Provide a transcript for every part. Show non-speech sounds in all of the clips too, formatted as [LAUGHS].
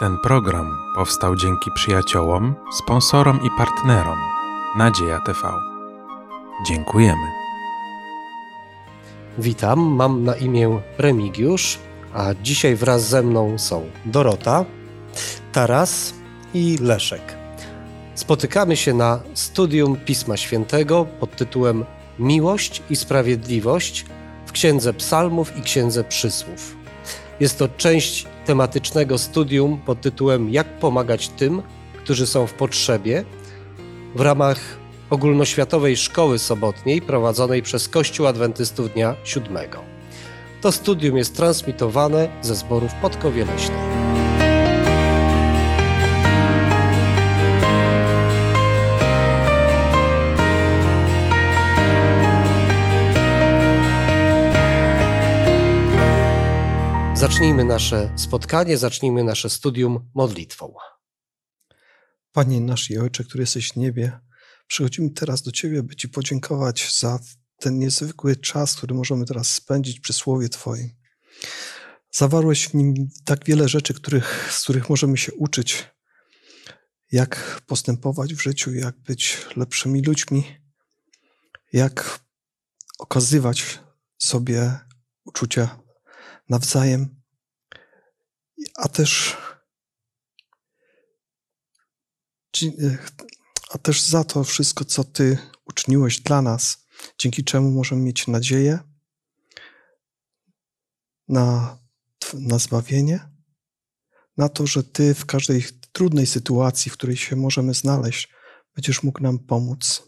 Ten program powstał dzięki przyjaciołom, sponsorom i partnerom Nadzieja TV. Dziękujemy. Witam, mam na imię Remigiusz, a dzisiaj wraz ze mną są Dorota, Taras i Leszek. Spotykamy się na studium Pisma Świętego pod tytułem Miłość i Sprawiedliwość w Księdze Psalmów i Księdze Przysłów. Jest to część tematycznego studium pod tytułem Jak pomagać tym, którzy są w potrzebie w ramach ogólnoświatowej szkoły sobotniej prowadzonej przez Kościół Adwentystów Dnia Siódmego. To studium jest transmitowane ze zborów Podkowie Leśnej. Zacznijmy nasze spotkanie, zacznijmy nasze studium modlitwą. Panie nasz i Ojcze, który jesteś w niebie, przychodzimy teraz do Ciebie, by Ci podziękować za ten niezwykły czas, który możemy teraz spędzić przy Słowie Twoim. Zawarłeś w nim tak wiele rzeczy, których, z których możemy się uczyć, jak postępować w życiu, jak być lepszymi ludźmi, jak okazywać sobie uczucia nawzajem, a też, a też za to wszystko, co Ty uczyniłeś dla nas, dzięki czemu możemy mieć nadzieję na, na zbawienie, na to, że Ty w każdej trudnej sytuacji, w której się możemy znaleźć, będziesz mógł nam pomóc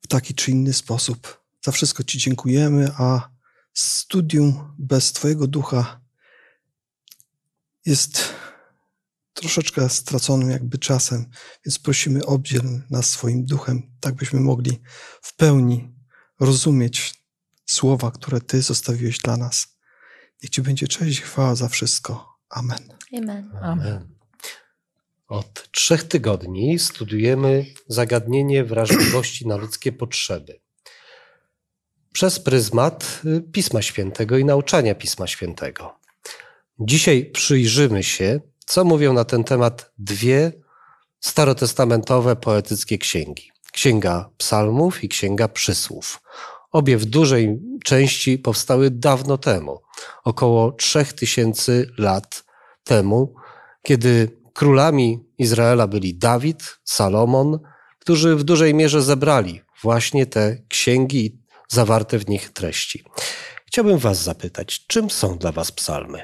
w taki czy inny sposób. Za wszystko Ci dziękujemy, a studium bez Twojego ducha jest troszeczkę straconym jakby czasem, więc prosimy obdziel nas swoim duchem, tak byśmy mogli w pełni rozumieć słowa, które Ty zostawiłeś dla nas. Niech Ci będzie cześć i chwała za wszystko. Amen. Amen. Amen. Od trzech tygodni studiujemy zagadnienie wrażliwości na ludzkie potrzeby przez pryzmat y, Pisma Świętego i nauczania Pisma Świętego. Dzisiaj przyjrzymy się, co mówią na ten temat dwie starotestamentowe poetyckie księgi. Księga Psalmów i Księga Przysłów. Obie w dużej części powstały dawno temu, około trzech tysięcy lat temu, kiedy królami Izraela byli Dawid, Salomon, którzy w dużej mierze zebrali właśnie te księgi zawarte w nich treści. Chciałbym Was zapytać, czym są dla Was psalmy?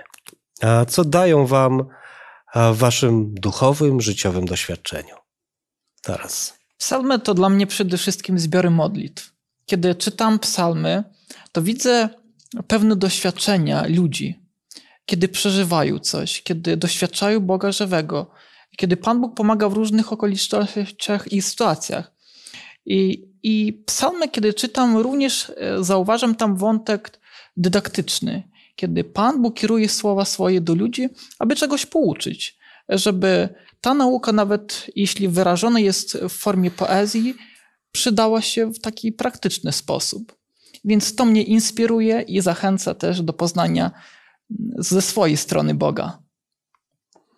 A co dają Wam w Waszym duchowym, życiowym doświadczeniu? Teraz. Psalmy to dla mnie przede wszystkim zbiory modlitw. Kiedy czytam psalmy, to widzę pewne doświadczenia ludzi, kiedy przeżywają coś, kiedy doświadczają Boga żywego, kiedy Pan Bóg pomaga w różnych okolicznościach i sytuacjach. I, I psalmy, kiedy czytam, również e, zauważam tam wątek dydaktyczny, kiedy Pan Bóg kieruje słowa swoje do ludzi, aby czegoś pouczyć, żeby ta nauka, nawet jeśli wyrażona jest w formie poezji, przydała się w taki praktyczny sposób. Więc to mnie inspiruje i zachęca też do poznania ze swojej strony Boga.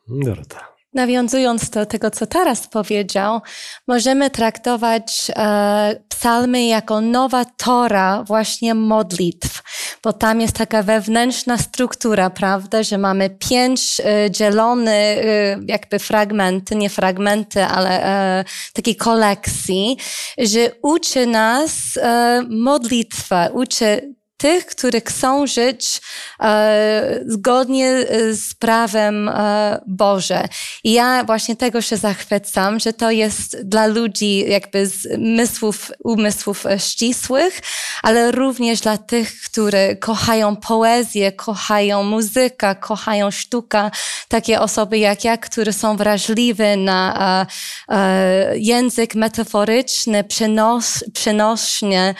Dorota. Nawiązując do tego, co teraz powiedział, możemy traktować e, psalmy jako nowa tora właśnie modlitw, bo tam jest taka wewnętrzna struktura, prawda, że mamy pięć e, dzielone e, jakby fragmenty, nie fragmenty, ale e, takiej kolekcji, że uczy nas e, modlitwę, uczy tych, którzy chcą żyć e, zgodnie e, z prawem e, Boże. I ja właśnie tego się zachwycam, że to jest dla ludzi jakby z mysłów, umysłów e, ścisłych, ale również dla tych, którzy kochają poezję, kochają muzykę, kochają sztukę. Takie osoby jak ja, które są wrażliwe na e, e, język metaforyczny, przenos, przenośnie,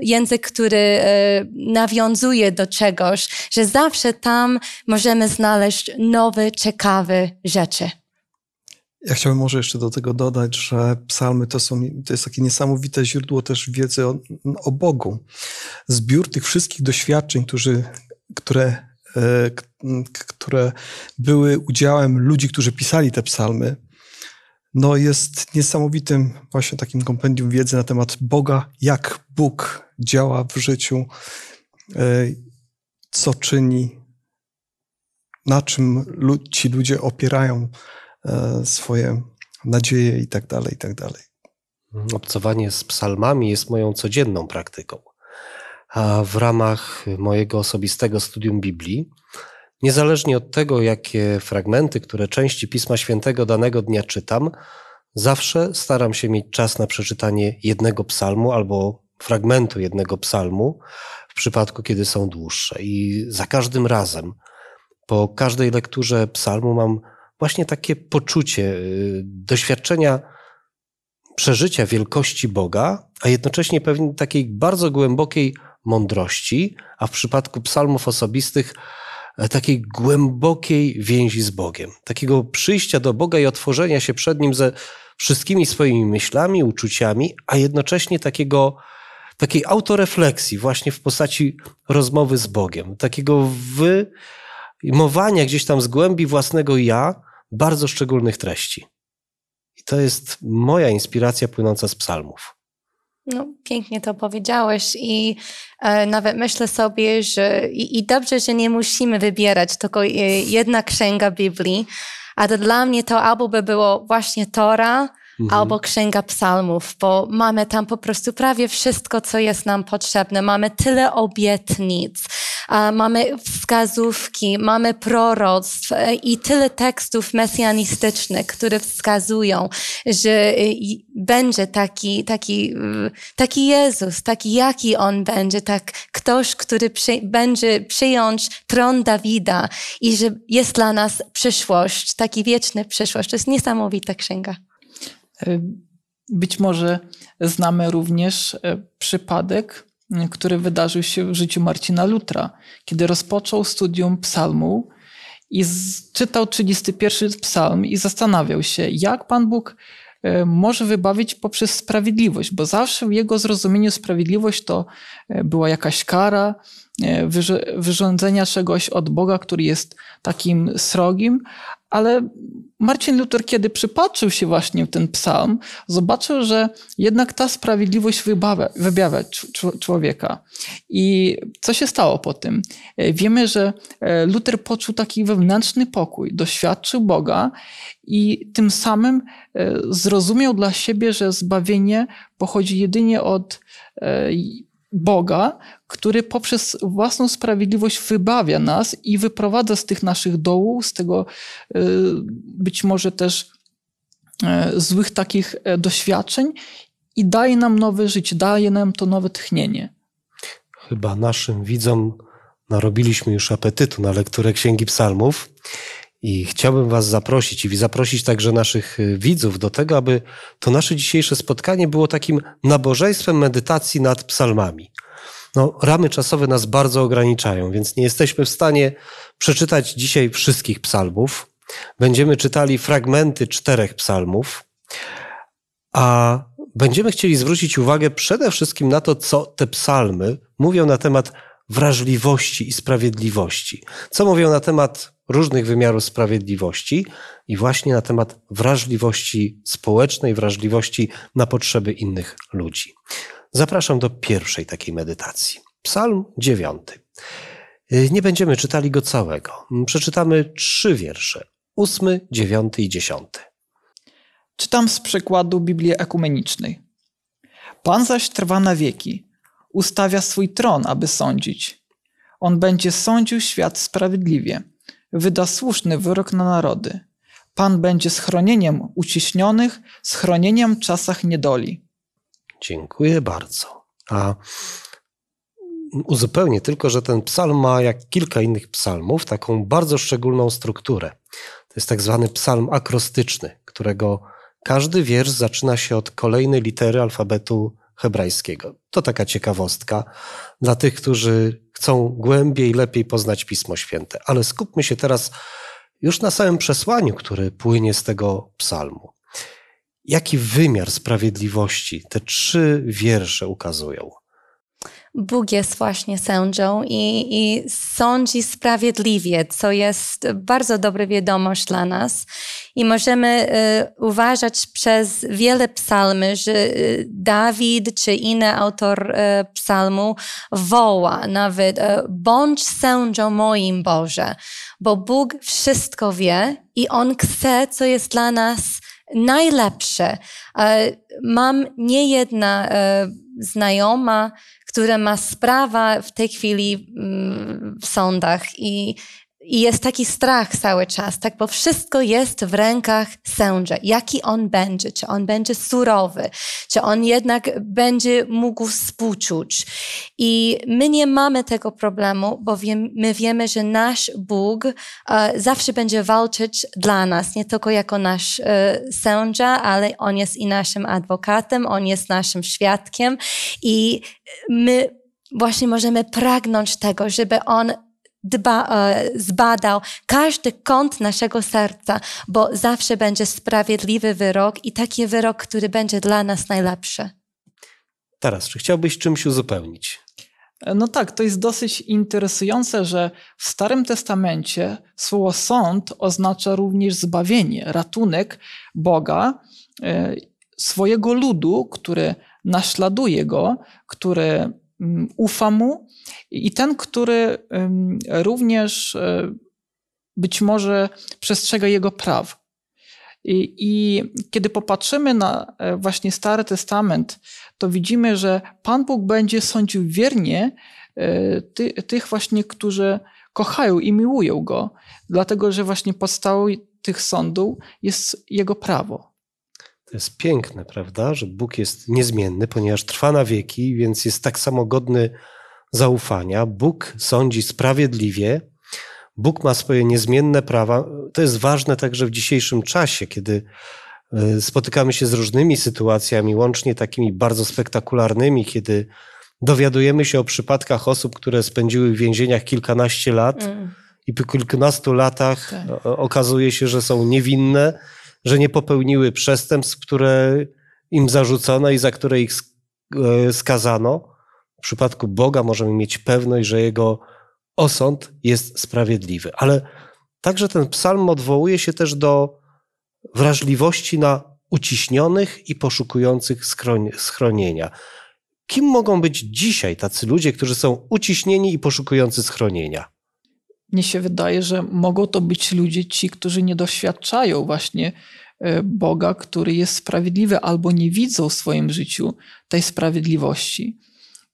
język, który nawiązuje do czegoś, że zawsze tam możemy znaleźć nowe, ciekawe rzeczy. Ja chciałbym może jeszcze do tego dodać, że psalmy to, są, to jest takie niesamowite źródło też wiedzy o, o Bogu. Zbiór tych wszystkich doświadczeń, którzy, które e, które były udziałem ludzi, którzy pisali te psalmy, no jest niesamowitym właśnie takim kompendium wiedzy na temat Boga, jak Bóg działa w życiu, e, co czyni, na czym ci ludzie opierają e, swoje nadzieje i tak dalej, i tak dalej. Obcowanie z psalmami jest moją codzienną praktyką. A w ramach mojego osobistego studium Biblii, niezależnie od tego, jakie fragmenty, które części Pisma Świętego danego dnia czytam, zawsze staram się mieć czas na przeczytanie jednego psalmu albo fragmentu jednego psalmu, w przypadku, kiedy są dłuższe. I za każdym razem, po każdej lekturze psalmu, mam właśnie takie poczucie y, doświadczenia przeżycia wielkości Boga, a jednocześnie pewnie takiej bardzo głębokiej mądrości, a w przypadku psalmów osobistych takiej głębokiej więzi z Bogiem, takiego przyjścia do Boga i otworzenia się przed Nim ze wszystkimi swoimi myślami, uczuciami, a jednocześnie takiego, takiej autorefleksji właśnie w postaci rozmowy z Bogiem, takiego wyjmowania gdzieś tam z głębi własnego ja bardzo szczególnych treści. I to jest moja inspiracja płynąca z psalmów. No, pięknie to powiedziałeś i e, nawet myślę sobie, że i, i dobrze, że nie musimy wybierać tylko e, jedna księga Biblii, ale dla mnie to albo by było właśnie Tora, Mhm. albo księga psalmów, bo mamy tam po prostu prawie wszystko, co jest nam potrzebne. Mamy tyle obietnic, mamy wskazówki, mamy proroctw e, i tyle tekstów mesjanistycznych, które wskazują, że e, będzie taki, taki, e, taki Jezus, taki jaki On będzie, tak ktoś, który przy, będzie przyjąć tron Dawida i że jest dla nas przyszłość, taki wieczny przyszłość. To jest niesamowita księga. Być może znamy również e, przypadek, który wydarzył się w życiu Marcina Lutra, kiedy rozpoczął studium psalmu i czytał 31 psalm i zastanawiał się, jak Pan Bóg e, może wybawić poprzez sprawiedliwość, bo zawsze w jego zrozumieniu sprawiedliwość to e, była jakaś kara, wyrządzenia czegoś od Boga, który jest takim srogim, ale Marcin Luther, kiedy przypatrzył się właśnie w ten psalm, zobaczył, że jednak ta sprawiedliwość wybawia, wybawia cz- człowieka. I co się stało po tym? E, Wiemy, że e, Luther poczuł taki wewnętrzny pokój, doświadczył Boga i tym samym e, zrozumiał dla siebie, że zbawienie pochodzi jedynie od Boga, który poprzez własną sprawiedliwość wybawia nas i wyprowadza z tych naszych dołów, z tego e, być może też e, złych takich e, doświadczeń i daje nam nowe życie, daje nam to nowe tchnienie. Chyba naszym widzom narobiliśmy już apetytu na lekturę Księgi Psalmów i chciałbym Was zaprosić i zaprosić także naszych y, widzów do tego, aby to nasze dzisiejsze spotkanie było takim nabożeństwem medytacji nad psalmami. No, ramy czasowe nas bardzo ograniczają, więc nie jesteśmy w stanie przeczytać dzisiaj wszystkich psalmów. Będziemy czytali fragmenty czterech psalmów, a będziemy chcieli zwrócić uwagę przede wszystkim na to, co te psalmy mówią na temat wrażliwości i sprawiedliwości. Co mówią na temat różnych wymiarów sprawiedliwości i właśnie na temat wrażliwości społecznej, wrażliwości na potrzeby innych ludzi. Zapraszam do pierwszej takiej medytacji. Psalm dziewiąty. Y, Nie będziemy czytali go całego. Przeczytamy trzy wiersze. Ósmy, dziewiąty i dziesiąty. Czytam z przykładu Biblii Ekumenicznej. Pan zaś trwa na wieki, ustawia swój tron, aby sądzić. On będzie sądził świat sprawiedliwie, wyda słuszny wyrok na narody. Pan będzie schronieniem uciśnionych, schronieniem w czasach niedoli. Dziękuję bardzo. A uzupełnię tylko, że ten psalm ma, jak kilka innych psalmów, taką bardzo szczególną strukturę. To jest tak zwany psalm akrostyczny, którego każdy wiersz zaczyna się od kolejnej litery alfabetu hebrajskiego. To taka ciekawostka dla tych, którzy chcą głębiej, lepiej poznać Pismo Święte. Ale skupmy się teraz już na samym przesłaniu, które płynie z tego psalmu. Jaki wymiar sprawiedliwości te trzy wiersze ukazują? Bóg jest właśnie sędzią i, i sądzi sprawiedliwie, co jest bardzo dobra wiadomość dla nas. I możemy y, uważać przez wiele psalmy, że y, Dawid czy inny autor y, psalmu woła nawet bądź sędzią moim Boże, bo Bóg wszystko wie i On chce, co jest dla nas najlepsze. Mam niejedna znajoma, która ma sprawa w tej chwili mm, w sądach i i jest taki strach cały czas, tak, bo wszystko jest w rękach sędzia. Jaki on będzie? Czy on będzie surowy? Czy on jednak będzie mógł współczuć? I my nie mamy tego problemu, bo my wiemy, że nasz Bóg uh, zawsze będzie walczyć dla nas, nie tylko jako nasz uh, sędzia, ale on jest i naszym adwokatem, on jest naszym świadkiem i my właśnie możemy pragnąć tego, żeby on dba, e, zbadał każdy kąt naszego serca, bo zawsze będzie sprawiedliwy wyrok i taki wyrok, który będzie dla nas najlepszy. Teraz, czy chciałbyś czymś uzupełnić? No tak, to jest dosyć interesujące, że w Starym Testamencie słowo sąd oznacza również zbawienie, ratunek Boga, e, swojego ludu, który naśladuje go, który ufa mu i ten, który również e, być może przestrzega jego praw. I, I, kiedy popatrzymy na e, właśnie Stary Testament, to widzimy, że Pan Bóg będzie sądził wiernie e, ty, tych właśnie, którzy kochają i miłują Go, dlatego że właśnie podstawą tych sądów jest Jego prawo. To jest piękne, prawda, że Bóg jest niezmienny, ponieważ trwa na wieki, więc jest tak samo godny zaufania. Bóg sądzi sprawiedliwie. Bóg ma swoje niezmienne prawa. To jest ważne także w dzisiejszym czasie, kiedy e, spotykamy się z różnymi sytuacjami, łącznie takimi bardzo spektakularnymi, kiedy dowiadujemy się o przypadkach osób, które spędziły w więzieniach kilkanaście lat mm. i po kilkunastu latach tak. okazuje się, że są niewinne, że nie popełniły przestępstw, które im zarzucono i za które ich e, skazano. W przypadku Boga możemy mieć pewność, że Jego osąd jest sprawiedliwy. Ale także ten psalm odwołuje się też do wrażliwości na uciśnionych i poszukujących schronienia. Kim mogą być dzisiaj tacy ludzie, którzy są uciśnieni i poszukujący schronienia? Mnie się wydaje, że mogą to być ludzie ci, którzy nie doświadczają właśnie e, Boga, który jest sprawiedliwy, albo nie widzą w swoim życiu tej sprawiedliwości.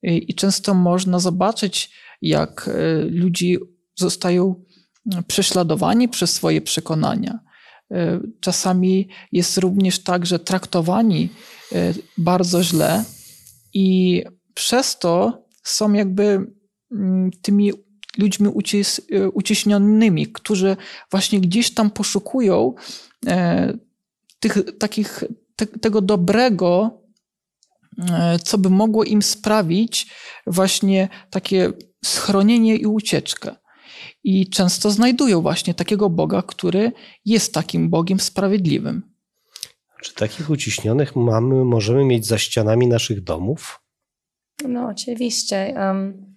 I często można zobaczyć, jak e, ludzie zostają prześladowani przez swoje przekonania. E, czasami jest również tak, że traktowani e, bardzo źle i przez to są jakby mm, tymi ludźmi uciśnionymi, którzy właśnie gdzieś tam poszukują tych, takich, te, tego dobrego E, co by mogło im sprawić właśnie takie schronienie i ucieczkę. I często znajdują właśnie takiego Boga, który jest takim Bogiem sprawiedliwym. Czy takich uciśnionych mamy, możemy mieć za ścianami naszych domów? No, oczywiście. Um,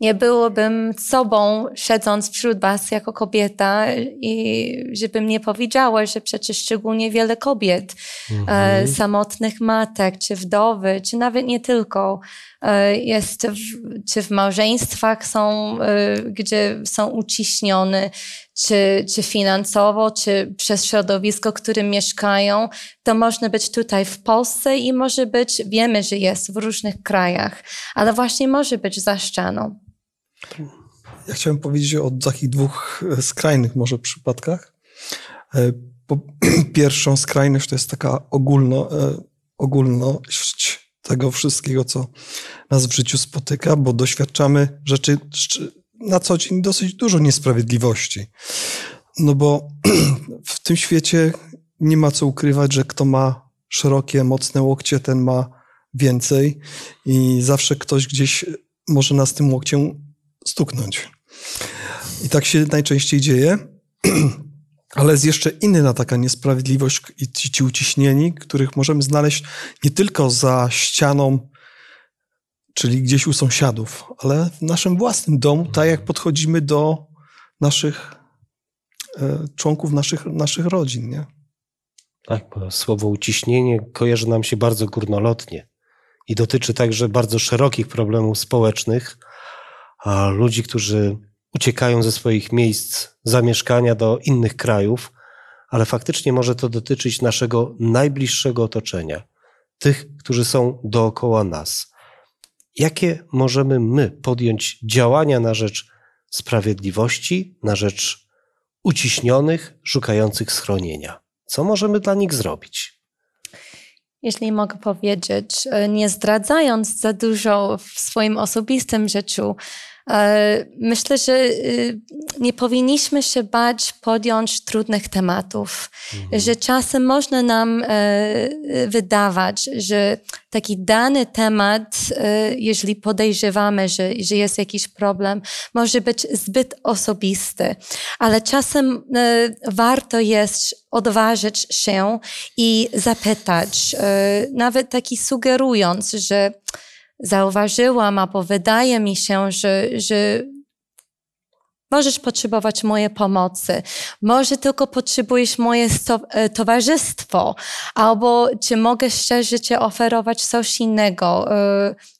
nie byłabym sobą, siedząc wśród was jako kobieta i żebym nie powiedziała, że przecież szczególnie wiele kobiet, e, mhm. samotnych matek, czy wdowy, czy nawet nie tylko, e, jest, w, czy w małżeństwach są, e, gdzie są uciśnione, czy, czy finansowo, czy przez środowisko, w którym mieszkają, to można być tutaj w Polsce i może być, wiemy, że jest w różnych krajach, ale właśnie może być za ścianą. Ja chciałem powiedzieć o takich dwóch e, skrajnych może przypadkach. E, [CLEARS THROAT] pierwszą skrajność to jest taka ogólno, e, ogólność tego wszystkiego, co nas w życiu spotyka, bo doświadczamy rzeczy na co dzień dosyć dużo niesprawiedliwości. No bo [CLEARS THROAT] w tym świecie nie ma co ukrywać, że kto ma szerokie, mocne łokcie, ten ma więcej i zawsze ktoś gdzieś może nas tym łokciem stuknąć. I tak się najczęściej dzieje. [CLEARS THROAT] Ale jest jeszcze inna taka niesprawiedliwość i ci, ci uciśnieni, których możemy znaleźć nie tylko za ścianą czyli gdzieś u sąsiadów, ale w naszym własnym domu, tak jak podchodzimy do naszych e, członków naszych, naszych rodzin, nie? Tak, bo słowo uciśnienie kojarzy nam się bardzo górnolotnie i dotyczy także bardzo szerokich problemów społecznych, ludzi, którzy uciekają ze swoich miejsc zamieszkania do innych krajów, ale faktycznie może to dotyczyć naszego najbliższego otoczenia, tych, którzy są dookoła nas. Jakie możemy my podjąć działania na rzecz sprawiedliwości, na rzecz uciśnionych, szukających schronienia? Co możemy dla nich zrobić? Jeśli mogę powiedzieć, nie zdradzając za dużo w swoim osobistym życiu, myślę, że e, nie powinniśmy się bać podjąć trudnych tematów, mhm. że czasem można nam wydawać, że taki dany temat, jeżeli podejrzewamy, że, że jest jakiś problem, może być zbyt osobisty, ale czasem warto jest odważyć się i zapytać, e, nawet taki sugerując, że zauważyłam, albo wydaje mi się, że, że Możesz potrzebować mojej pomocy. Może tylko potrzebujesz moje e, towarzystwo, albo czy mogę szczerze Cię oferować coś innego.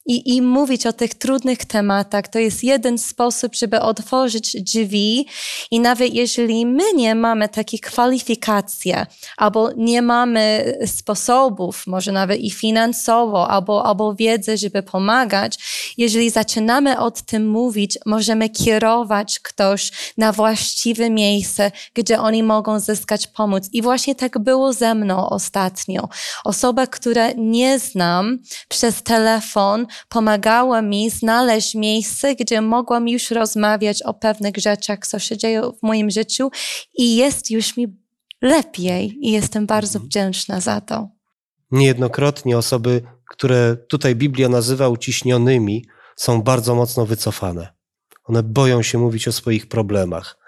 I, I mówić o tych trudnych tematach to jest jeden sposób, żeby otworzyć drzwi. I nawet jeżeli my nie mamy takich kwalifikacji, albo nie mamy sposobów, może nawet i finansowo, albo, albo wiedzy, żeby pomagać, jeżeli zaczynamy o tym mówić, możemy kierować ktoś na właściwe miejsce, gdzie oni mogą zyskać pomoc. I właśnie tak było ze mną ostatnio. Osoba, która nie znam, przez telefon pomagała mi znaleźć miejsce, gdzie mogłam już rozmawiać o pewnych rzeczach, co się dzieje w moim życiu i jest już mi lepiej i jestem bardzo mhm. wdzięczna za to. Niejednokrotnie osoby, które tutaj Biblia nazywa uciśnionymi, są bardzo mocno wycofane. One boją się mówić o swoich problemach,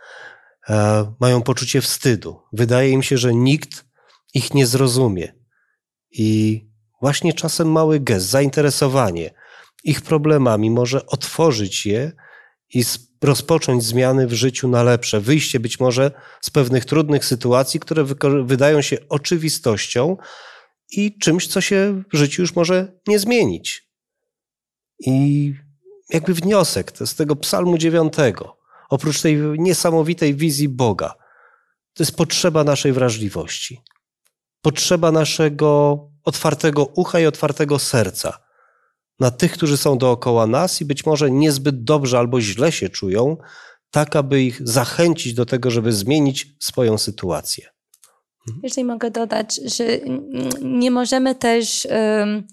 e, mają poczucie wstydu. Wydaje im się, że nikt ich nie zrozumie. I właśnie czasem mały gest, zainteresowanie ich problemami może otworzyć je i rozpocząć zmiany w życiu na lepsze, wyjście być może z pewnych trudnych sytuacji, które wydają się oczywistością i czymś, co się w życiu już może nie zmienić. I jakby wniosek z tego psalmu dziewiątego, oprócz tej niesamowitej wizji Boga, to jest potrzeba naszej wrażliwości, potrzeba naszego otwartego ucha i otwartego serca na tych, którzy są dookoła nas i być może niezbyt dobrze albo źle się czują, tak aby ich zachęcić do tego, żeby zmienić swoją sytuację. Jeżeli mogę dodać, że nie możemy też. Um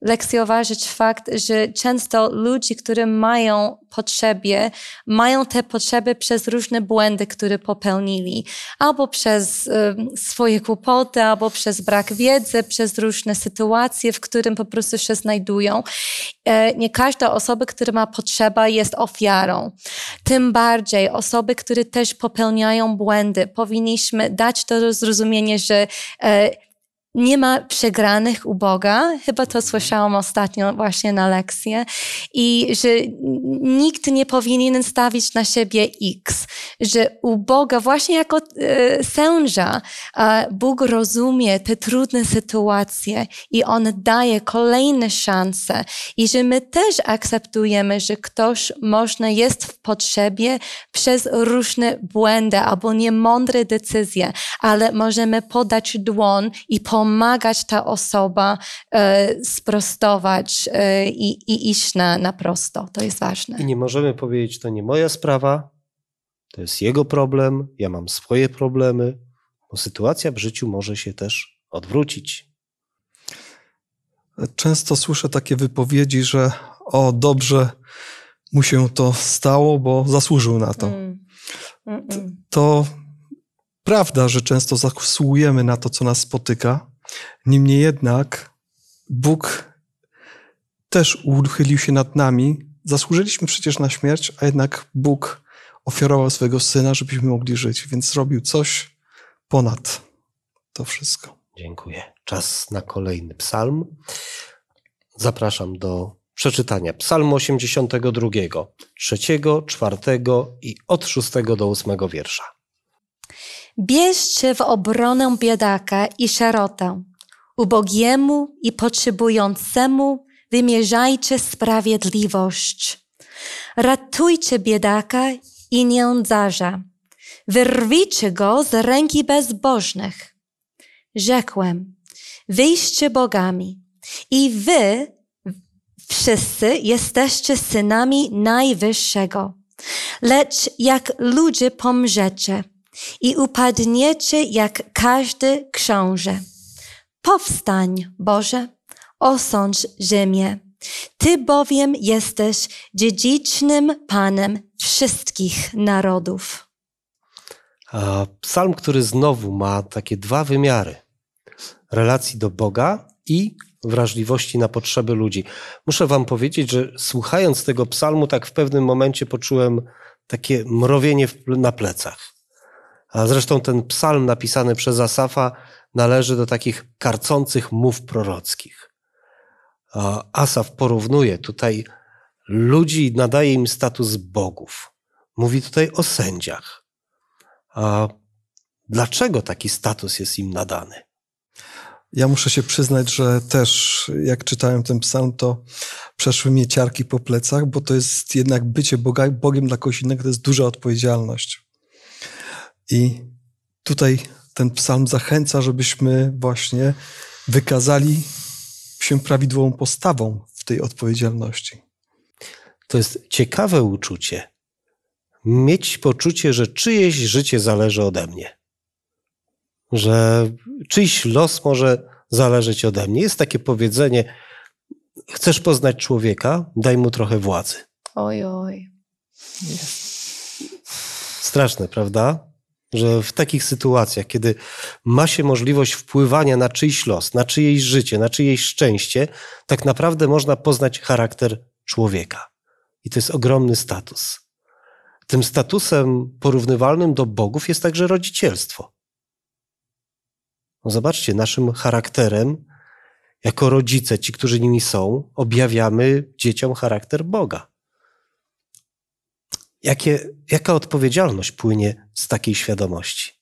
lekceważyć fakt, że często ludzi, którzy mają potrzeby, mają te potrzeby przez różne błędy, które popełnili, albo przez swoje kłopoty, albo przez brak wiedzy, przez różne sytuacje, w którym po prostu się znajdują. E, nie każda osoba, która ma potrzebę, jest ofiarą. Tym bardziej osoby, które też popełniają błędy, powinniśmy dać to zrozumienie, że e, nie ma przegranych u Boga. Chyba to słyszałam ostatnio właśnie na lekcję. I że nikt nie powinien stawić na siebie X. Że u Boga, właśnie jako e, sędzia, e, Bóg rozumie te trudne sytuacje i On daje kolejne szanse. I że my też akceptujemy, że ktoś można jest w potrzebie przez różne błędy albo niemądre decyzje, ale możemy podać dłoń i pomóc pomagać ta osoba e, sprostować e, i, i iść na, na prosto. To jest ważne. I nie możemy powiedzieć, to nie moja sprawa, to jest jego problem, ja mam swoje problemy, bo sytuacja w życiu może się też odwrócić. Często słyszę takie wypowiedzi, że o dobrze mu się to stało, bo zasłużył na to. Mm. To prawda, że często zasługujemy na to, co nas spotyka, Niemniej jednak Bóg też uchylił się nad nami. Zasłużyliśmy przecież na śmierć, a jednak Bóg ofiarował swojego syna, żebyśmy mogli żyć, więc zrobił coś ponad to wszystko. Dziękuję. Czas na kolejny psalm. Zapraszam do przeczytania Psalmu 82, trzeciego, czwartego i od szóstego do ósmego wiersza. Bierzcie w obronę biedaka i szerotę. Ubogiemu i potrzebującemu wymierzajcie sprawiedliwość. Ratujcie biedaka i nędzarza. Wyrwijcie go z ręki bezbożnych. Rzekłem, wyjście bogami i wy wszyscy jesteście synami Najwyższego. Lecz jak ludzie pomrzecie i upadniecie jak każdy książę. Powstań, Boże, osądź ziemię. Ty bowiem jesteś dziedzicznym Panem wszystkich narodów. A psalm, który znowu ma takie dwa wymiary: relacji do Boga i wrażliwości na potrzeby ludzi. Muszę Wam powiedzieć, że słuchając tego psalmu, tak w pewnym momencie poczułem takie mrowienie na plecach. A zresztą ten psalm napisany przez Asafa należy do takich karcących mów prorockich. Asaf porównuje tutaj ludzi, nadaje im status bogów. Mówi tutaj o sędziach. A dlaczego taki status jest im nadany? Ja muszę się przyznać, że też jak czytałem ten psalm, to przeszły mnie ciarki po plecach, bo to jest jednak bycie Boga, Bogiem dla kogoś innego, to jest duża odpowiedzialność. I tutaj ten psalm zachęca, żebyśmy właśnie wykazali się prawidłową postawą w tej odpowiedzialności. To jest ciekawe uczucie. Mieć poczucie, że czyjeś życie zależy ode mnie. Że czyjś los może zależeć ode mnie. Jest takie powiedzenie: Chcesz poznać człowieka? Daj mu trochę władzy. Oj, oj. Straszne, prawda? Że w takich sytuacjach, kiedy ma się możliwość wpływania na czyjś los, na czyjeś życie, na czyjeś szczęście, tak naprawdę można poznać charakter człowieka. I to jest ogromny status. Tym statusem porównywalnym do bogów jest także rodzicielstwo. No zobaczcie, naszym charakterem, jako rodzice, ci, którzy nimi są, objawiamy dzieciom charakter Boga. Jakie, jaka odpowiedzialność płynie z takiej świadomości?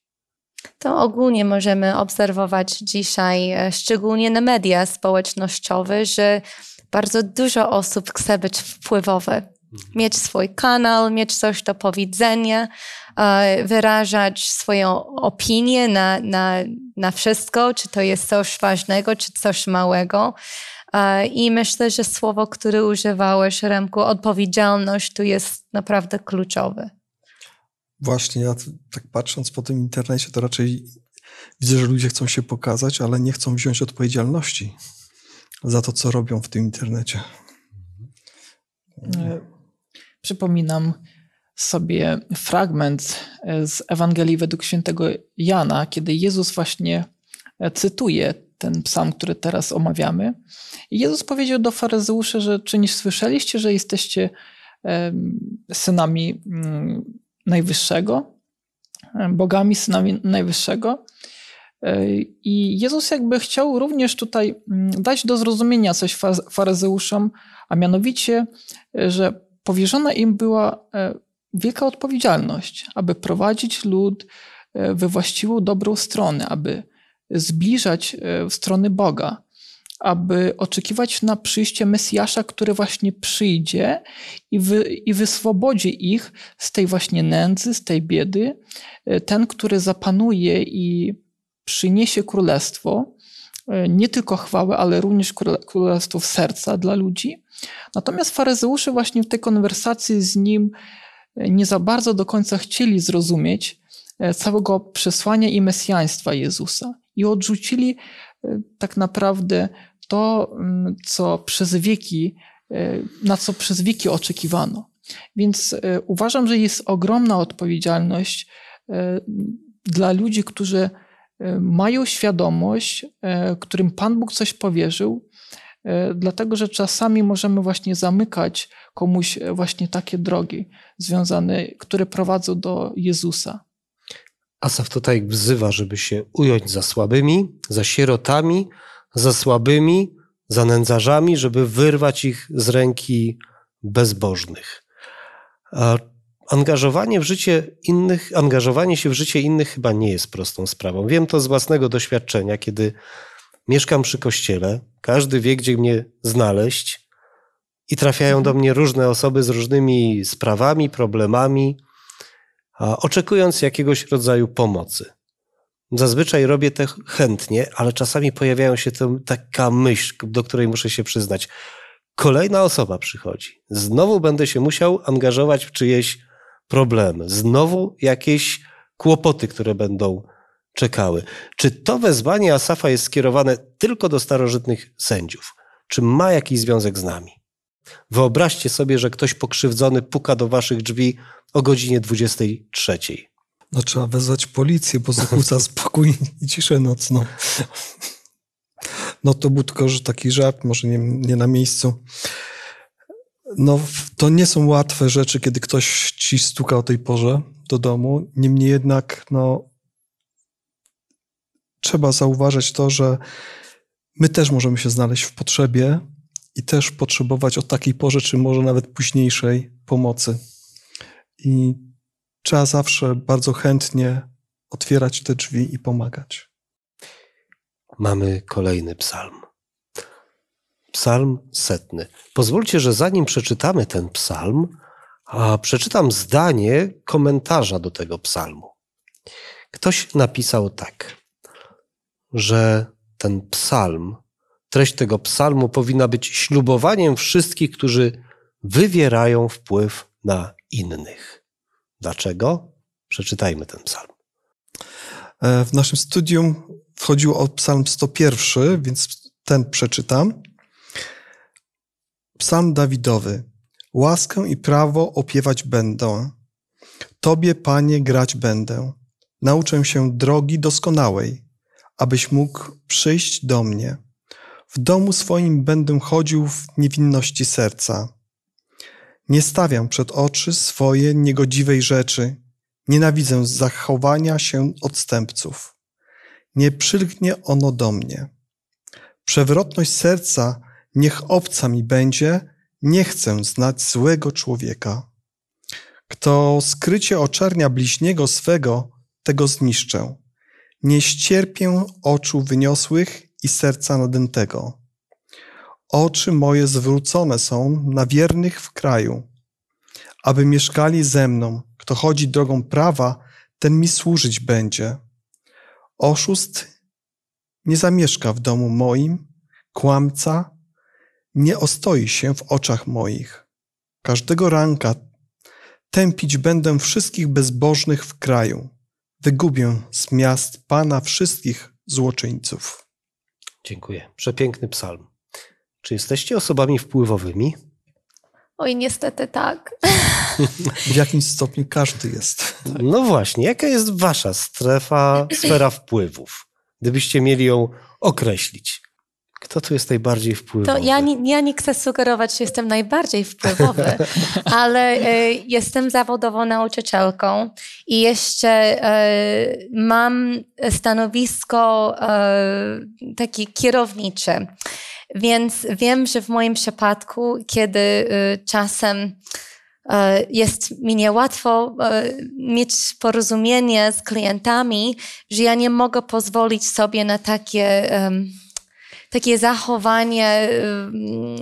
To ogólnie możemy obserwować dzisiaj, e, szczególnie na media społecznościowe, że bardzo dużo osób chce być wpływowe, mieć swój kanał, mieć coś do powiedzenia, e, wyrażać swoją opinię na, na, na wszystko, czy to jest coś ważnego, czy coś małego. E, I myślę, że słowo, które używałeś, Remku, odpowiedzialność, tu jest naprawdę kluczowe. Właśnie, ja tak patrząc po tym internecie, to raczej widzę, że ludzie chcą się pokazać, ale nie chcą wziąć odpowiedzialności za to, co robią w tym internecie. E, przypominam sobie fragment z Ewangelii według świętego Jana, kiedy Jezus właśnie cytuje ten psalm, który teraz omawiamy. I Jezus powiedział do faryzeuszy, że czy nie słyszeliście, że jesteście synami mm, Najwyższego, bogami synami Najwyższego. E, I Jezus jakby chciał również tutaj mm, dać do zrozumienia coś faryzeuszom, a mianowicie, że powierzona im była e, wielka odpowiedzialność, aby prowadzić lud e, we właściwą, dobrą stronę, aby zbliżać w stronę Boga, aby oczekiwać na przyjście Mesjasza, który właśnie przyjdzie i, wy, i wyswobodzi ich z tej właśnie nędzy, z tej biedy. Ten, który zapanuje i przyniesie królestwo, e, nie tylko chwałę, ale również królestwo serca dla ludzi. Natomiast faryzeusze właśnie w tej konwersacji z nim e, nie za bardzo do końca chcieli zrozumieć e, całego przesłania i mesjaństwa Jezusa i odrzucili tak naprawdę to, mm, co przez wieki, na co przez wieki oczekiwano. Więc uważam, że jest ogromna odpowiedzialność dla ludzi, którzy E, mają świadomość, e, którym Pan Bóg coś powierzył, e, dlatego że czasami możemy właśnie zamykać komuś właśnie takie drogi związane, które prowadzą do Jezusa. Asaf tutaj wzywa, żeby się ująć za słabymi, za sierotami, za słabymi, za nędzarzami, żeby wyrwać ich z ręki bezbożnych. Angażowanie w życie innych, angażowanie się w życie innych chyba nie jest prostą sprawą. Wiem to z własnego doświadczenia, kiedy mieszkam przy kościele, każdy wie, gdzie mnie znaleźć i trafiają do mnie różne osoby z różnymi sprawami, problemami, oczekując jakiegoś rodzaju pomocy. Zazwyczaj robię to chętnie, ale czasami pojawiają się tam taka myśl, do której muszę się przyznać. Kolejna osoba przychodzi. Znowu będę się musiał angażować w czyjeś problemy. Znowu jakieś kłopoty, które będą czekały. Czy to wezwanie Asafa jest skierowane tylko do starożytnych sędziów? Czy ma jakiś związek z nami? Wyobraźcie sobie, że ktoś pokrzywdzony puka do waszych drzwi o godzinie 23. No trzeba wezwać policję, bo zakłóca spokój i ciszę nocną. No to był tylko że taki żart, może nie, nie na miejscu. No to nie są łatwe rzeczy, kiedy ktoś ci stuka o tej porze do domu. Niemniej jednak, no trzeba zauważyć to, że my też możemy się znaleźć w potrzebie i też potrzebować o takiej porze, czy może nawet późniejszej pomocy. I trzeba zawsze bardzo chętnie otwierać te drzwi i pomagać. Mamy kolejny psalm. Psalm setny. Pozwólcie, że zanim przeczytamy ten psalm, a przeczytam zdanie komentarza do tego psalmu. Ktoś napisał tak, że ten psalm, treść tego psalmu powinna być ślubowaniem wszystkich, którzy wywierają wpływ na innych. Dlaczego? Przeczytajmy ten psalm. E, w naszym studium wchodził o psalm 101, więc ten przeczytam. Psalm Dawidowy. Łaskę i prawo opiewać będę. Tobie, Panie, grać będę. Nauczę się drogi doskonałej, abyś mógł przyjść do mnie. W domu swoim będę chodził w niewinności serca nie stawiam przed oczy swoje niegodziwej rzeczy. Nienawidzę zachowania się odstępców. Nie przylgnie ono do mnie. Przewrotność serca niech obca mi będzie, nie chcę znać złego człowieka. Kto skrycie oczernia bliźniego swego, tego zniszczę. Nie ścierpię oczu wyniosłych i serca nadętego. Oczy moje zwrócone są na wiernych w kraju, aby mieszkali ze mną. Kto chodzi drogą prawa, ten mi służyć będzie. Oszust nie zamieszka w domu moim, kłamca nie ostoi się w oczach moich. Każdego ranka tępić będę wszystkich bezbożnych w kraju. Wygubię z miast Pana wszystkich złoczyńców. Dziękuję. Przepiękny psalm. Czy jesteście osobami wpływowymi? Oj, niestety tak. [LAUGHS] W jakimś stopniu każdy jest. No właśnie, jaka jest wasza strefa, [LAUGHS] sfera wpływów? Gdybyście mieli ją określić. Kto tu jest najbardziej wpływowy? To ja nie, ja nie chcę sugerować, że jestem najbardziej wpływowy, [LAUGHS] ale e, jestem zawodową nauczycielką i jeszcze e, mam stanowisko e, takie kierownicze. Więc wiem, że w moim przypadku, kiedy y, czasem y, jest mi niełatwo y, mieć porozumienie z klientami, że ja nie mogę pozwolić sobie na takie, takie zachowanie,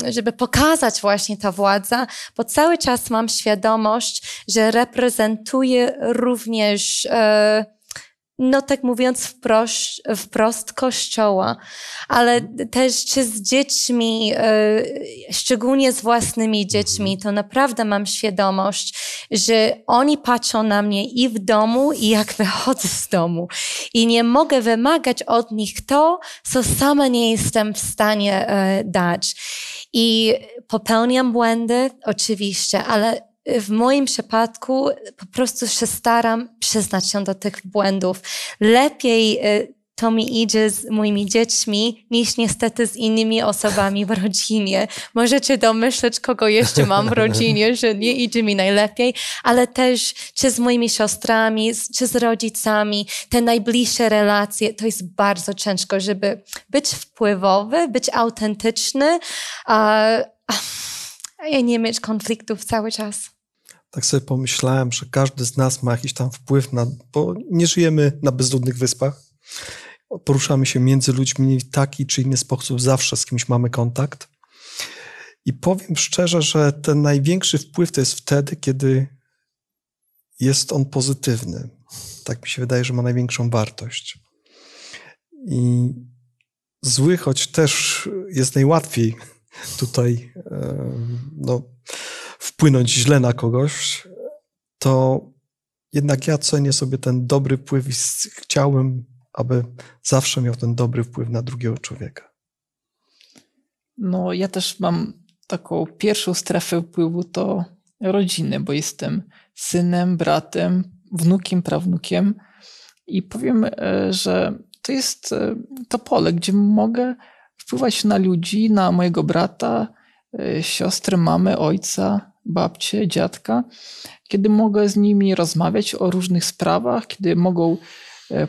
żeby pokazać właśnie ta władza, bo cały czas mam świadomość, że reprezentuję również no tak mówiąc wprost, wprost kościoła, ale też czy z dziećmi, e, szczególnie z własnymi dziećmi, to naprawdę mam świadomość, że oni patrzą na mnie i w domu, i jak [LAUGHS] wychodzę z domu. I nie mogę wymagać od nich to, co sama nie jestem w stanie e, dać. I popełniam błędy, oczywiście, ale w moim przypadku po prostu się staram przyznać się do tych błędów. Lepiej y, to mi idzie z moimi dziećmi, niż niestety z innymi osobami w rodzinie. Możecie domyśleć, kogo jeszcze mam w rodzinie, że nie idzie mi najlepiej, ale też czy z moimi siostrami, czy z rodzicami, te najbliższe relacje, to jest bardzo ciężko, żeby być wpływowy, być autentyczny, a, a nie mieć konfliktów cały czas. Tak sobie pomyślałem, że każdy z nas ma jakiś tam wpływ na, bo nie żyjemy na bezludnych wyspach. Poruszamy się między ludźmi w taki czy inny sposób, zawsze z kimś mamy kontakt. I powiem szczerze, że ten największy wpływ to jest wtedy, kiedy jest on pozytywny. Tak mi się wydaje, że ma największą wartość. I zły, choć też jest najłatwiej tutaj no, wpłynąć źle na kogoś, to jednak ja cenię sobie ten dobry wpływ i chciałbym, aby zawsze miał ten dobry wpływ na drugiego człowieka. No, ja też mam taką pierwszą strefę wpływu to rodziny, bo jestem synem, bratem, wnukiem, prawnukiem i powiem, e, że to jest e, to pole, gdzie mogę wpływać na ludzi, na mojego brata, e, siostrę, mamę, ojca, babcię, dziadka, kiedy mogę z nimi rozmawiać o różnych sprawach, kiedy mogą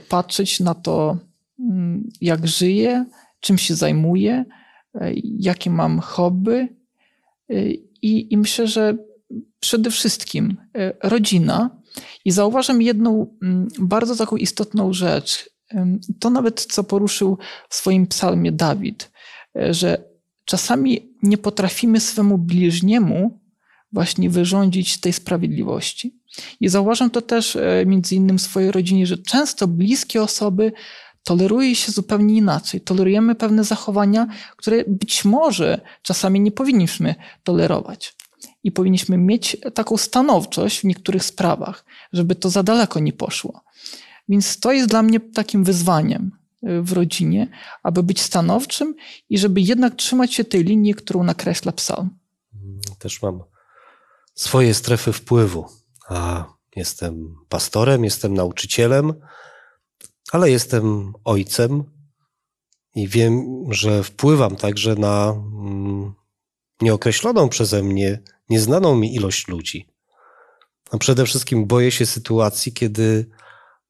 patrzeć na to, mm, jak żyję, czym się zajmuję, jakie mam hobby. I, I myślę, że przede wszystkim rodzina. I zauważam jedną mm, bardzo taką istotną rzecz. To nawet co poruszył w swoim psalmie Dawid, e, że czasami nie potrafimy swemu bliźniemu właśnie wyrządzić tej sprawiedliwości. I zauważam to też e, między innymi w swojej rodzinie, że często bliskie osoby toleruje się zupełnie inaczej. Tolerujemy pewne zachowania, które być może czasami nie powinniśmy tolerować. I powinniśmy mieć taką stanowczość w niektórych sprawach, żeby to za daleko nie poszło. Więc to jest dla mnie takim wyzwaniem y, w rodzinie, aby być stanowczym i żeby jednak trzymać się tej linii, którą nakreśla psalm. Też mam swoje strefy wpływu. A jestem pastorem, jestem nauczycielem, ale jestem ojcem i wiem, że wpływam także na mm, nieokreśloną przeze mnie, nieznaną mi ilość ludzi. A przede wszystkim boję się sytuacji, kiedy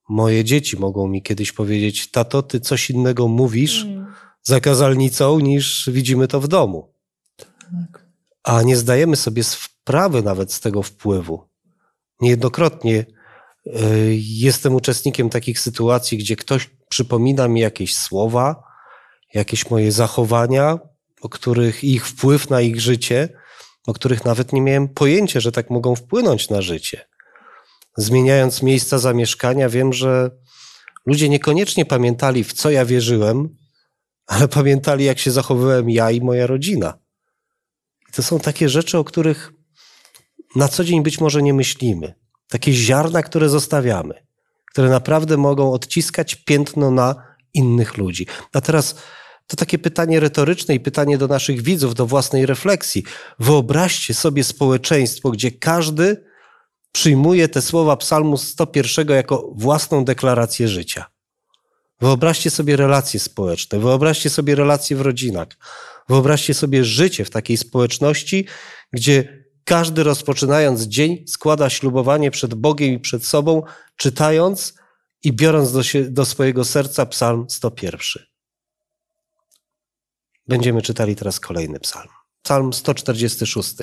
moje dzieci mogą mi kiedyś powiedzieć: Tato, ty coś innego mówisz mm. za kazalnicą, niż widzimy to w domu. Tak. A nie zdajemy sobie sprawy nawet z tego wpływu. Niejednokrotnie y, jestem uczestnikiem takich sytuacji, gdzie ktoś przypomina mi jakieś słowa, jakieś moje zachowania, o których ich wpływ na ich życie, o których nawet nie miałem pojęcia, że tak mogą wpłynąć na życie zmieniając miejsca zamieszkania, wiem, że ludzie niekoniecznie pamiętali, w co ja wierzyłem, ale pamiętali, jak się zachowywałem ja i moja rodzina. To są takie rzeczy, o których na co dzień być może nie myślimy. Takie ziarna, które zostawiamy, które naprawdę mogą odciskać piętno na innych ludzi. A teraz to takie pytanie retoryczne i pytanie do naszych widzów, do własnej refleksji. Wyobraźcie sobie społeczeństwo, gdzie każdy przyjmuje te słowa Psalmu 101 jako własną deklarację życia. Wyobraźcie sobie relacje społeczne, wyobraźcie sobie relacje w rodzinach, wyobraźcie sobie życie w takiej społeczności, gdzie każdy rozpoczynając dzień składa ślubowanie przed Bogiem i przed sobą, czytając i biorąc do, się, do swojego serca Psalm 101. Będziemy czytali teraz kolejny psalm. Psalm 146.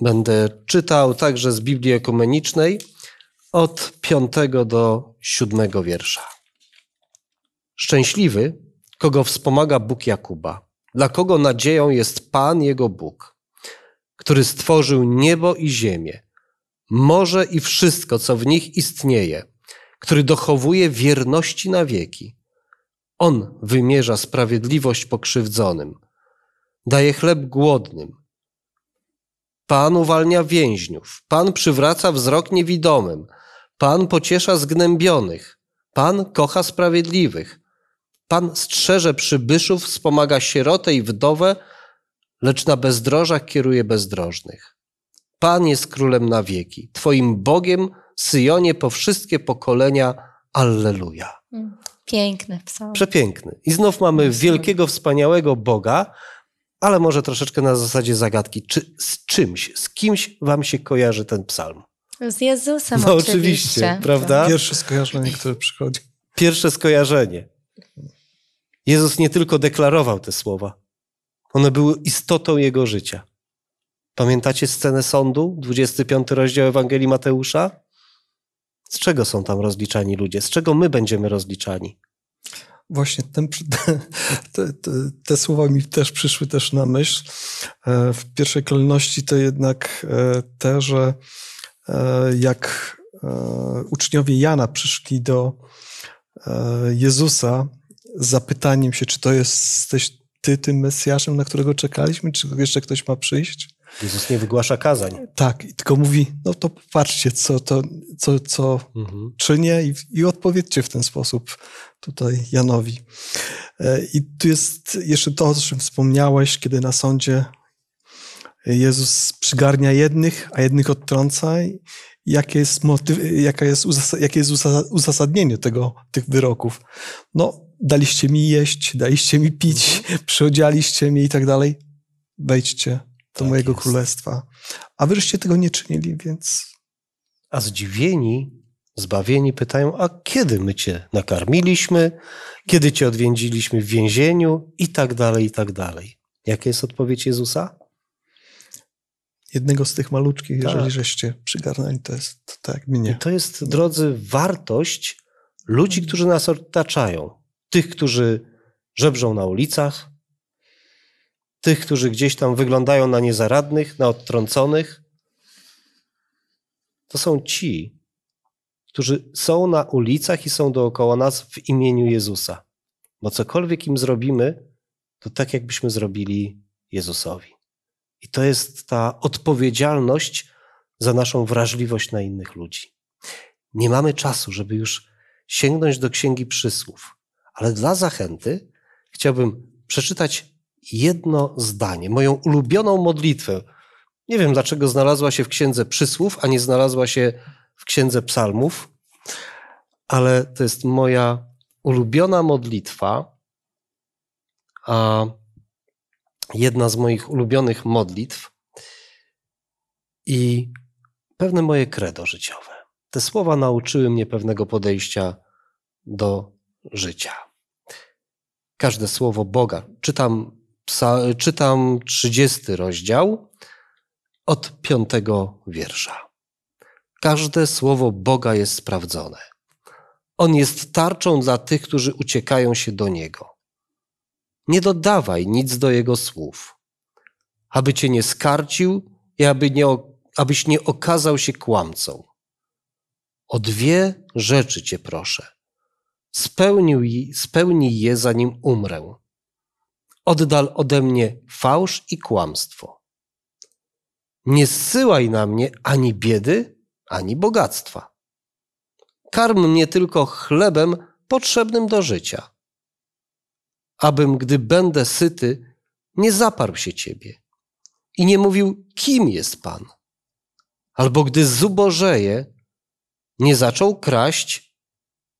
Będę czytał także z Biblii Ekumenicznej od piątego do siódmego wiersza. Szczęśliwy, kogo wspomaga Bóg Jakuba, dla kogo nadzieją jest Pan jego Bóg, który stworzył niebo i ziemię, morze i wszystko, co w nich istnieje, który dochowuje wierności na wieki. On wymierza sprawiedliwość pokrzywdzonym, daje chleb głodnym, Pan uwalnia więźniów, Pan przywraca wzrok niewidomym, Pan pociesza zgnębionych, Pan kocha sprawiedliwych, Pan strzeże przybyszów, wspomaga sierotę i wdowę, lecz na bezdrożach kieruje bezdrożnych. Pan jest królem na wieki, Twoim Bogiem, Syjonie po wszystkie pokolenia. Alleluja. Piękny psalm. Przepiękny. I znów mamy wielkiego, wspaniałego Boga, ale może troszeczkę na zasadzie zagadki. Czy z czymś, z kimś wam się kojarzy ten psalm? Z Jezusem No oczywiście. oczywiście, prawda? Pierwsze skojarzenie, które przychodzi. Pierwsze skojarzenie. Jezus nie tylko deklarował te słowa, one były istotą jego życia. Pamiętacie scenę sądu, 25 rozdział Ewangelii Mateusza? Z czego są tam rozliczani ludzie? Z czego my będziemy rozliczani? Właśnie ten, [LAUGHS] te, te, te słowa mi też przyszły też na myśl. E, W pierwszej kolejności to jednak e, te, że e, jak uczniowie Jana przyszli do Jezusa zapytaniem się, czy to jesteś ty tym Mesjaszem, na którego czekaliśmy, czy jeszcze ktoś ma przyjść? Jezus nie wygłasza kazań. Tak, i tylko mówi, no to popatrzcie, co, to, co, co Mhm. czynię i, i odpowiedzcie w ten sposób tutaj Janowi. E, I tu jest jeszcze to, o czym wspomniałeś, kiedy na sądzie Jezus przygarnia jednych, a jednych odtrąca. Jakie jest, motyw, jaka jest, jakie jest uza- uzasadnienie tego, tych wyroków? No, daliście mi jeść, daliście mi pić, [LAUGHS] przyodzialiście mnie i tak dalej. Wejdźcie do Tak mojego jest. królestwa. A wyżeście tego nie czynili, więc A zdziwieni, zbawieni pytają, a kiedy my cię nakarmiliśmy, kiedy cię odwiedziliśmy w więzieniu i tak dalej, i tak dalej. Jaka jest odpowiedź Jezusa? jednego z tych maluczkich, Tak. jeżeli żeście przygarnęli, to jest tak mnie. I to jest, drodzy, wartość ludzi, którzy nas otaczają. Tych, którzy żebrzą na ulicach, tych, którzy gdzieś tam wyglądają na niezaradnych, na odtrąconych. To są ci, którzy są na ulicach i są dookoła nas w imieniu Jezusa. Bo cokolwiek im zrobimy, to tak jakbyśmy zrobili Jezusowi. I to jest ta odpowiedzialność za naszą wrażliwość na innych ludzi. Nie mamy czasu, żeby już sięgnąć do Księgi Przysłów, ale dla zachęty chciałbym przeczytać jedno zdanie, moją ulubioną modlitwę. Nie wiem, dlaczego znalazła się w Księdze Przysłów, a nie znalazła się w Księdze Psalmów, ale to jest moja ulubiona modlitwa, a jedna z moich ulubionych modlitw i pewne moje credo życiowe. Te słowa nauczyły mnie pewnego podejścia do życia. Każde słowo Boga. Czytam, czytam 30 rozdział od piątego wiersza. Każde słowo Boga jest sprawdzone. On jest tarczą dla tych, którzy uciekają się do Niego. Nie dodawaj nic do Jego słów, aby Cię nie skarcił i aby nie, abyś nie okazał się kłamcą. O dwie rzeczy Cię proszę. Spełnij, spełnij je, zanim umrę. Oddal ode mnie fałsz i kłamstwo. Nie zsyłaj na mnie ani biedy, ani bogactwa. Karm mnie tylko chlebem potrzebnym do życia, abym, gdy będę syty, nie zaparł się Ciebie i nie mówił, kim jest Pan. Albo gdy zubożeje, nie zaczął kraść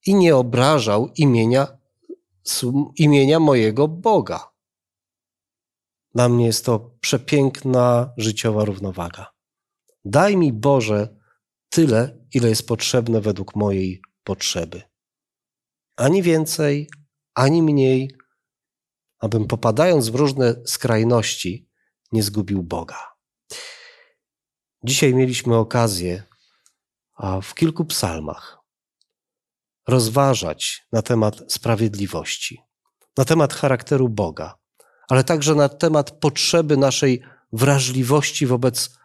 i nie obrażał imienia, imienia mojego Boga. Dla mnie jest to przepiękna życiowa równowaga. Daj mi Boże tyle, ile jest potrzebne według mojej potrzeby. Ani więcej, ani mniej, abym popadając w różne skrajności, nie zgubił Boga. Dzisiaj mieliśmy okazję a w kilku psalmach rozważać na temat sprawiedliwości, na temat charakteru Boga, ale także na temat potrzeby naszej wrażliwości wobec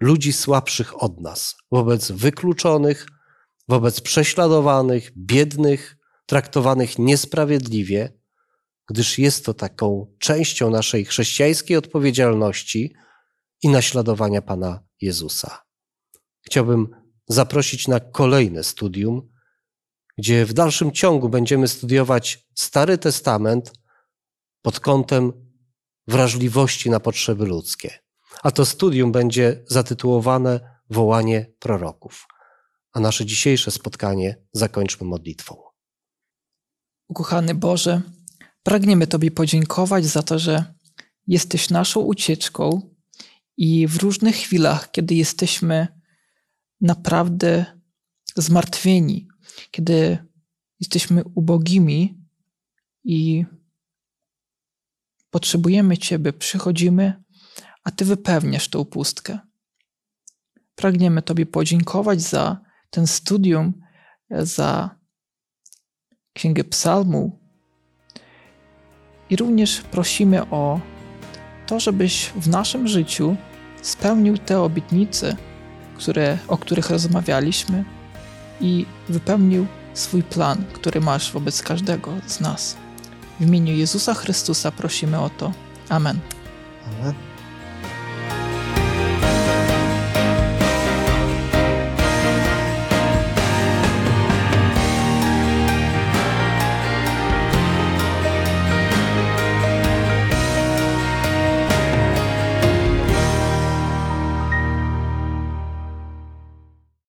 ludzi słabszych od nas, wobec wykluczonych, wobec prześladowanych, biednych, traktowanych niesprawiedliwie, gdyż jest to taką częścią naszej chrześcijańskiej odpowiedzialności i naśladowania Pana Jezusa. Chciałbym zaprosić na kolejne studium, gdzie w dalszym ciągu będziemy studiować Stary Testament pod kątem wrażliwości na potrzeby ludzkie. A to studium będzie zatytułowane Wołanie proroków. A nasze dzisiejsze spotkanie zakończmy modlitwą. Ukochany Boże, pragniemy Tobie podziękować za to, że jesteś naszą ucieczką i w różnych chwilach, kiedy jesteśmy naprawdę zmartwieni, kiedy jesteśmy ubogimi i potrzebujemy Ciebie, przychodzimy, a Ty wypełniasz tą pustkę. Pragniemy Tobie podziękować za ten studium, za Księgę Psalmu i również prosimy o to, żebyś w naszym życiu spełnił te obietnice, które, o których rozmawialiśmy i wypełnił swój plan, który masz wobec każdego z nas. W imieniu Jezusa Chrystusa prosimy o to. Amen. Amen.